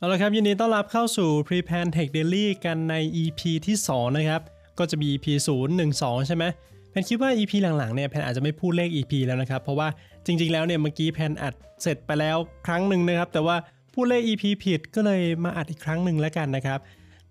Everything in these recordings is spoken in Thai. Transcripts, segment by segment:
เอาละครับยินดีต้อนรับเข้าสู่ Pre-Pan Tech Daily กันใน EP ที่ 2 นะครับ ก็จะมี EP 0 1 2 ใช่ไหมแพนคิดว่า EP หลังๆเนี่ยแพนอาจจะไม่พูดเลข EP แล้วนะครับ เพราะว่าจริง ๆ แล้วเนี่ยเมื่อกี้แพนอัดเสร็จไปแล้วครั้งหนึ่งนะครับ แต่ว่าพูดเลข EP ผิดก็เลยมาอัดอีกครั้งหนึ่งแล้วกันนะครับ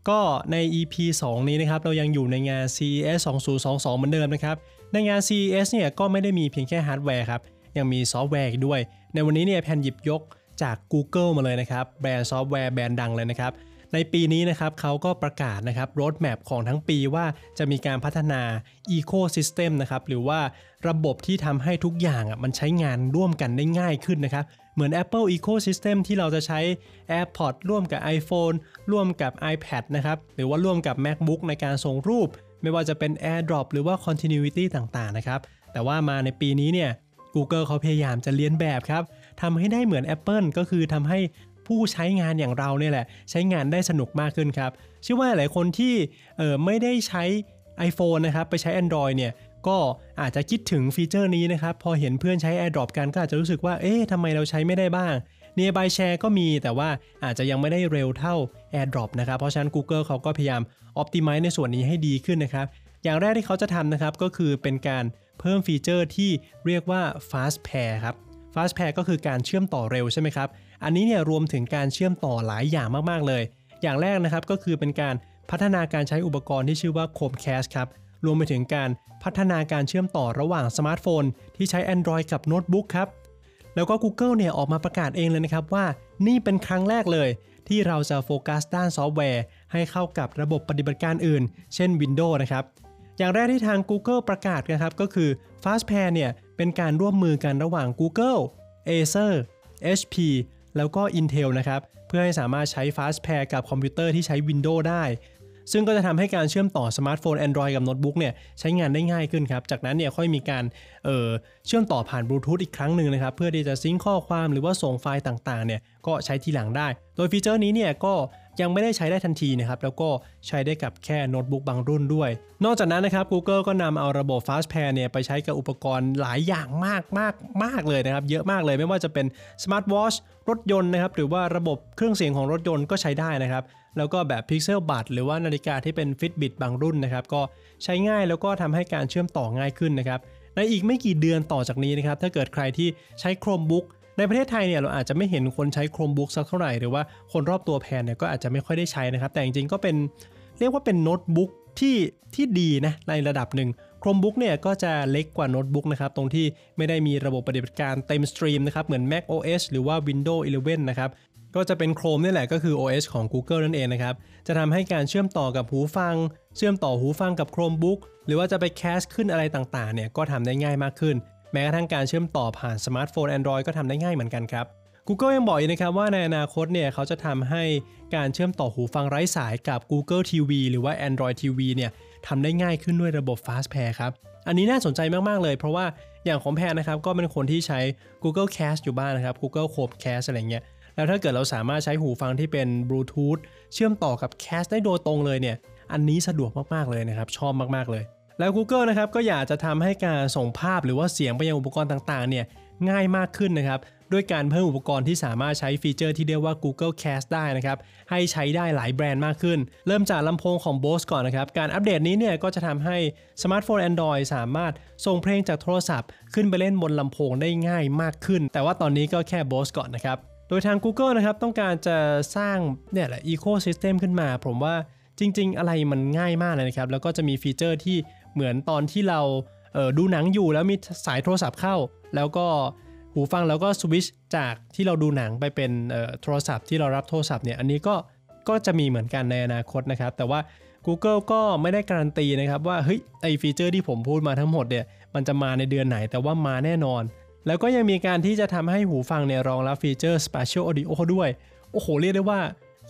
ก็ใน EP 2 นี้นะครับเรายังอยู่ในงาน CES 2022 เหมือนเดิมนะครับ ในงาน CES เนี่ยก็ไม่ได้มีเพียงแค่ฮาร์ดแวร์ครับยังมีซอฟต์แวร์อีกด้วย ในวันนี้เนี่ยแพนหยิบยก จาก Google มาเลยนะครับ แบรนด์ซอฟต์แวร์แบรนด์ดังเลยนะครับ ในปีนี้นะครับเขาก็ประกาศนะครับ roadmap ของทั้งปีว่าจะมีการพัฒนา Ecosystem นะครับหรือว่าระบบที่ทำให้ทุกอย่างอะมันใช้งานร่วมกันได้ง่ายขึ้นนะครับเหมือน Apple Ecosystem ที่เราจะใช้ AirPods ร่วมกับ iPhone ร่วมกับ iPad นะครับหรือว่าร่วมกับ MacBook ในการส่งรูป ไม่ว่าจะเป็น AirDrop หรือว่า Continuity ต่างๆนะครับแต่ว่ามาในปีนี้เนี่ย Google เขาพยายามจะเลียนแบบครับ ทำให้ได้เหมือน Apple ก็คือทำให้ผู้ใช้งานอย่างเราเนี่ยแหละ ใช้งานได้สนุกมากขึ้นครับเชื่อว่าหลายคนที่เออไม่ได้ใช้ iPhone นะครับไปใช้ Android เนี่ยก็อาจจะคิดถึงฟีเจอร์นี้นะครับ พอเห็นเพื่อนใช้ AirDrop กันก็อาจจะรู้สึกว่า เอ๊ะทำไมเราใช้ไม่ได้บ้าง Nearby Share ก็มีแต่ว่าอาจจะยังไม่ได้เร็วเท่า AirDrop นะครับ เพราะฉะนั้น Google เขาก็พยายาม Optimize ในส่วนนี้ให้ดีขึ้นนะครับ อย่างแรกที่เขาจะทำนะครับ ก็คือเป็นการเพิ่มฟีเจอร์ที่เรียกว่า Fast Pair ครับ Fast Pair ก็คือการเชื่อมต่อเร็วใช่ไหมครับ อันนี้เนี่ยรวมถึงการเชื่อมต่อหลายอย่างมากๆเลย อย่างแรกนะครับก็คือเป็นการพัฒนาการใช้อุปกรณ์ที่ชื่อว่า Chromecast ครับ รวมไปถึงการพัฒนาการเชื่อมต่อระหว่างสมาร์ทโฟน ที่ใช้ Android กับโน้ตบุ๊กครับ แล้วก็ Google เนี่ยออกมาประกาศเองเลยนะครับว่านี่เป็นครั้งแรกเลย ที่เราจะโฟกัสด้านซอฟต์แวร์ ให้เข้ากับระบบปฏิบัติการอื่น เช่น Windows นะครับ อย่างแรกที่ทาง Google ประกาศนะครับก็คือ FastPair เนี่ย เป็นการร่วมมือกันระหว่าง Google, Acer, HP แล้วก็ Intel นะครับ เพื่อให้สามารถใช้ FastPair กับคอมพิวเตอร์ที่ใช้ Windows ได้ ซึ่งก็จะทำให้การเชื่อมต่อสมาร์ทโฟน Android กับโน้ตบุ๊กเนี่ยใช้งานได้ง่ายขึ้นครับ จากนั้นเนี่ยค่อยมีการเเชื่อมต่อผ่านบลูทูธอีกครั้งหนึ่งนะครับ เพื่อที่จะซิงค์ข้อความหรือว่าส่งไฟล์ต่างๆเนี่ยก็ใช้ทีหลังได้ โดยฟีเจอร์นี้เนี่ยก็ ยังไม่ได้ใช้ได้ทันทีนะครับแล้วก็ใช้ได้กับแค่โน้ตบุ๊กบางรุ่นด้วย นอกจากนั้นนะครับ Google ก็นำเอาระบบ FastPair เนี่ยไปใช้กับอุปกรณ์หลายอย่างมากมากมากเลยนะครับ เยอะมากเลยไม่ว่าจะเป็น Smart Watch รถยนต์นะครับหรือว่าระบบเครื่องเสียงของรถยนต์ก็ใช้ได้นะครับแล้วก็แบบ Pixel b u d หรือว่านาฬิกาที่เป็น Fitbit บางรุ่นนะครับก็ใช้ง่ายแล้วก็ทำให้การเชื่อมต่อง่ายขึ้นนะครับในอีกไม่กี่เดือนต่อจากนี้นะครับถ้าเกิดใครที่ใช้ Chromebook ในประเทศไทยเนี่ยเราอาจจะไม่เห็นคนใช้ Chromebook สักเท่าไหร่หรือว่าคนรอบตัวแพนเนี่ยก็อาจจะไม่ค่อยได้ใช้นะครับ แต่จริงๆก็เป็นเรียกว่าเป็นโน้ตบุ๊กที่ที่ดีนะในระดับหนึ่ง Chromebook เนี่ยก็จะเล็กกว่าโน้ตบุ๊กนะครับ ตรงที่ไม่ได้มีระบบปฏิบัติการเต็มสตรีมนะครับ เหมือน Mac OS หรือว่า Windows 11 นะครับ ก็จะเป็น Chrome นี่แหละก็คือ OS ของ Google นั่นเองนะครับ จะทำให้การเชื่อมต่อกับหูฟัง เชื่อมต่อหูฟังกับ Chromebook หรือว่าจะไปแคสขึ้นอะไรต่างๆเนี่ยก็ทำได้ง่ายมากขึ้น แม้กระทั่งการเชื่อมต่อผ่านสมาร์ทโฟน Android ก็ทำได้ง่ายเหมือนกันครับ Google ยังบอกอีกนะครับว่าในอนาคตเนี่ยเขาจะทำให้การเชื่อมต่อหูฟังไร้สายกับ Google TV หรือว่า Android TV เนี่ยทำได้ง่ายขึ้นด้วยระบบ FastPair ครับ อันนี้น่าสนใจมาก ๆ เลย เพราะว่าอย่างของแพนนะครับก็เป็นคนที่ใช้ Google Cast อยู่บ้านนะครับ Google Chromecast อะไรเงี้ยแล้วถ้าเกิดเราสามารถใช้หูฟังที่เป็นบลูทูธเชื่อมต่อกับ Cast ได้โดยตรงเลยเนี่ยอันนี้สะดวกมาก ๆ เลยนะครับชอบมาก ๆ เลย แล้ว Google นะครับก็อยากจะทำให้การส่งภาพหรือว่าเสียงไปยังอุปกรณ์ต่างๆเนี่ยง่ายมากขึ้นนะครับด้วยการเพิ่มอุปกรณ์ที่สามารถใช้ฟีเจอร์ที่เรียกว่า Google Cast ได้นะครับ ให้ใช้ได้หลายแบรนด์มากขึ้น เริ่มจากลำโพงของ Bose ก่อนนะครับ การอัปเดตนี้เนี่ยก็จะทำให้สมาร์ทโฟน Android สามารถส่งเพลงจากโทรศัพท์ ขึ้นไปเล่นบนลำโพงได้ง่ายมากขึ้น แต่ว่าตอนนี้ก็แค่ Bose ก่อนนะครับ โดยทาง Google นะครับต้องการจะสร้างเนี่ยแหละ Ecosystem ขึ้นมา ผมว่า จริง ๆ อะไรมันง่ายมากเลยนะครับ แล้วก็จะมีฟีเจอร์ที่เหมือนตอนที่เราดูหนังอยู่แล้วมีสายโทรศัพท์เข้า แล้วก็หูฟังแล้วก็สวิชจากที่เราดูหนังไปเป็นโทรศัพท์ที่เรารับโทรศัพท์เนี่ยอันนี้ก็ก็จะมีเหมือนกันในอนาคตนะครับ แต่ว่า Google ก็ไม่ได้การันตีนะครับว่าเฮ้ยไอฟีเจอร์ที่ผมพูดมาทั้งหมดเนี่ยมันจะมาในเดือนไหนแต่ว่ามาแน่นอน แล้วก็ยังมีการที่จะทำให้หูฟังเนี่ยรองรับฟีเจอร์ Spatial Audio ด้วย โอ้โห เรียกได้ว่า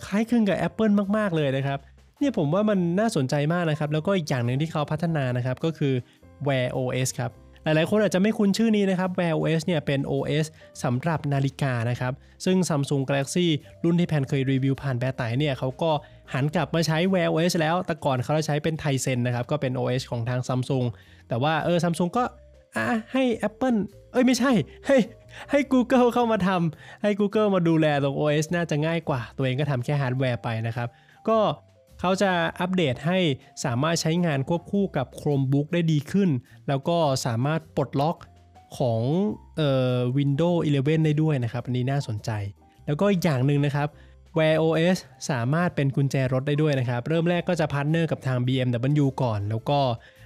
คล้ายคลึงกับ Apple มาก ๆ เลยนะครับ เนี่ยผมว่ามันน่าสนใจมากนะครับ แล้วก็อีกอย่างหนึ่งที่เขาพัฒนานะครับ ก็คือ Wear OS ครับ หลายๆ คนอาจจะไม่คุ้นชื่อนี้นะครับ Wear OS เนี่ยเป็น OS สำหรับนาฬิกานะครับ ซึ่ง Samsung Galaxy รุ่นที่แพนเคยรีวิวผ่านแบรไตเนี่ยเขาก็หันกลับมาใช้ Wear OS แล้ว แต่ก่อนเขาจะใช้เป็นไทเซนนะครับ ก็เป็น OS ของทาง Samsung แต่ว่าเออ Samsung ก็อะให้ Apple เอ้ยไม่ใช่ให้ให้ Google เข้ามาทำให้ Google มาดูแลตรง OS น่าจะง่ายกว่า ตัวเองก็ทำแค่ฮาร์ดแวร์ไปนะครับ ก็ เขาจะอัปเดตให้สามารถใช้งานควบคู่กับ Chromebook ได้ดีขึ้น แล้วก็สามารถปลดล็อกของเอ่อ Windows 11 ได้ด้วยนะครับ อันนี้น่าสนใจ แล้วก็อีกอย่างหนึ่งนะครับ Wear OS สามารถเป็นกุญแจรถได้ด้วยนะครับ เริ่มแรกก็จะ partner กับทาง BMW ก่อน แล้วก็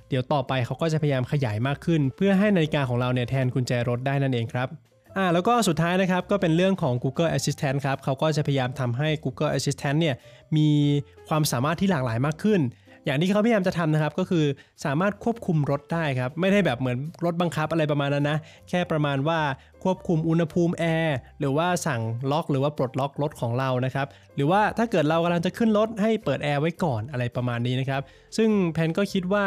เดี๋ยวต่อไปเขาก็จะพยายามขยายมากขึ้น เพื่อให้นาฬิกาของเราเนี่ยแทนกุญแจรถได้นั่นเองครับ อ่าแล้วก็สุดท้ายนะครับก็เป็นเรื่องของ Google Assistant ครับเขาก็จะพยายามทำให้ Google Assistant เนี่ยมีความสามารถที่หลากหลายมากขึ้น อย่างที่เขาพยายามจะทำนะครับก็คือสามารถควบคุมรถได้ครับ ไม่ได้แบบเหมือนรถบังคับอะไรประมาณนั้นนะ แค่ประมาณว่าควบคุมอุณหภูมิแอร์หรือว่าสั่งล็อกหรือว่าปลดล็อกรถของเรานะครับหรือว่าถ้าเกิดเรากำลังจะขึ้นรถให้เปิดแอร์ไว้ก่อนอะไรประมาณนี้นะครับซึ่งแพนก็คิดว่า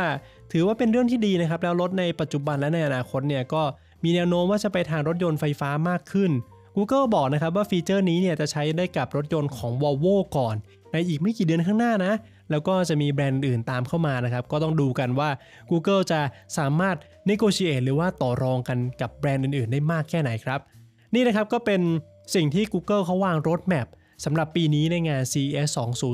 ถือว่าเป็นเรื่องที่ดีนะครับแล้วรถในปัจจุบันและในอนาคตเนี่ยก็ มีแนวโน้มว่าจะไปทางรถยนต์ไฟฟ้ามากขึ้น Google บอกนะครับว่าฟีเจอร์นี้เนี่ยจะใช้ได้กับรถยนต์ของ Volvo ก่อน ในอีกไม่กี่เดือนข้างหน้านะ แล้วก็จะมีแบรนด์อื่นตามเข้ามานะครับ ก็ต้องดูกันว่า Google จะสามารถ negotiate หรือว่าต่อรองกันกับแบรนด์อื่นๆ ได้มากแค่ไหนครับ นี่นะครับก็เป็นสิ่งที่ Google เขาวาง roadmap สำหรับปีนี้ในงาน CES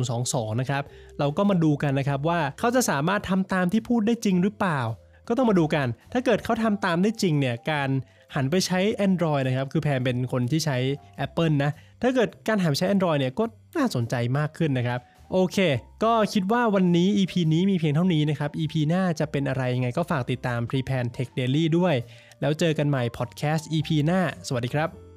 2022 นะครับ เราก็มาดูกันนะครับว่าเขาจะสามารถทำตามที่พูดได้จริงหรือเปล่า ก็ต้องมาดูกัน ถ้าเกิดเขาทำตามได้จริงเนี่ยการหันไปใช้ Android นะครับ คือแพนเป็นคนที่ใช้ Apple นะ ถ้าเกิดการหันไปใช้ Android เนี่ยก็น่าสนใจมากขึ้นนะครับ โอเค ก็คิดว่าวันนี้ EP นี้มีเพียงเท่านี้นะครับ EP หน้าจะเป็นอะไรยังไงก็ฝากติดตาม p r e p a n Tech Daily ด้วย แล้วเจอกันใหม่ Podcast EP หน้า สวัสดีครับ